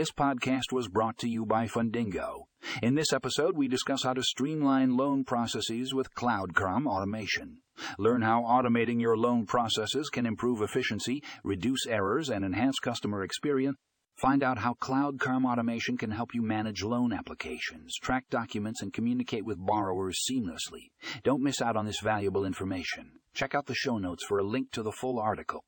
This podcast was brought to you by Fundingo. In this episode, we discuss how to streamline loan processes with Cloud CRM automation. Learn how automating your loan processes can improve efficiency, reduce errors, and enhance customer experience. Find out how Cloud CRM automation can help you manage loan applications, track documents, and communicate with borrowers seamlessly. Don't miss out on this valuable information. Check out the show notes for a link to the full article.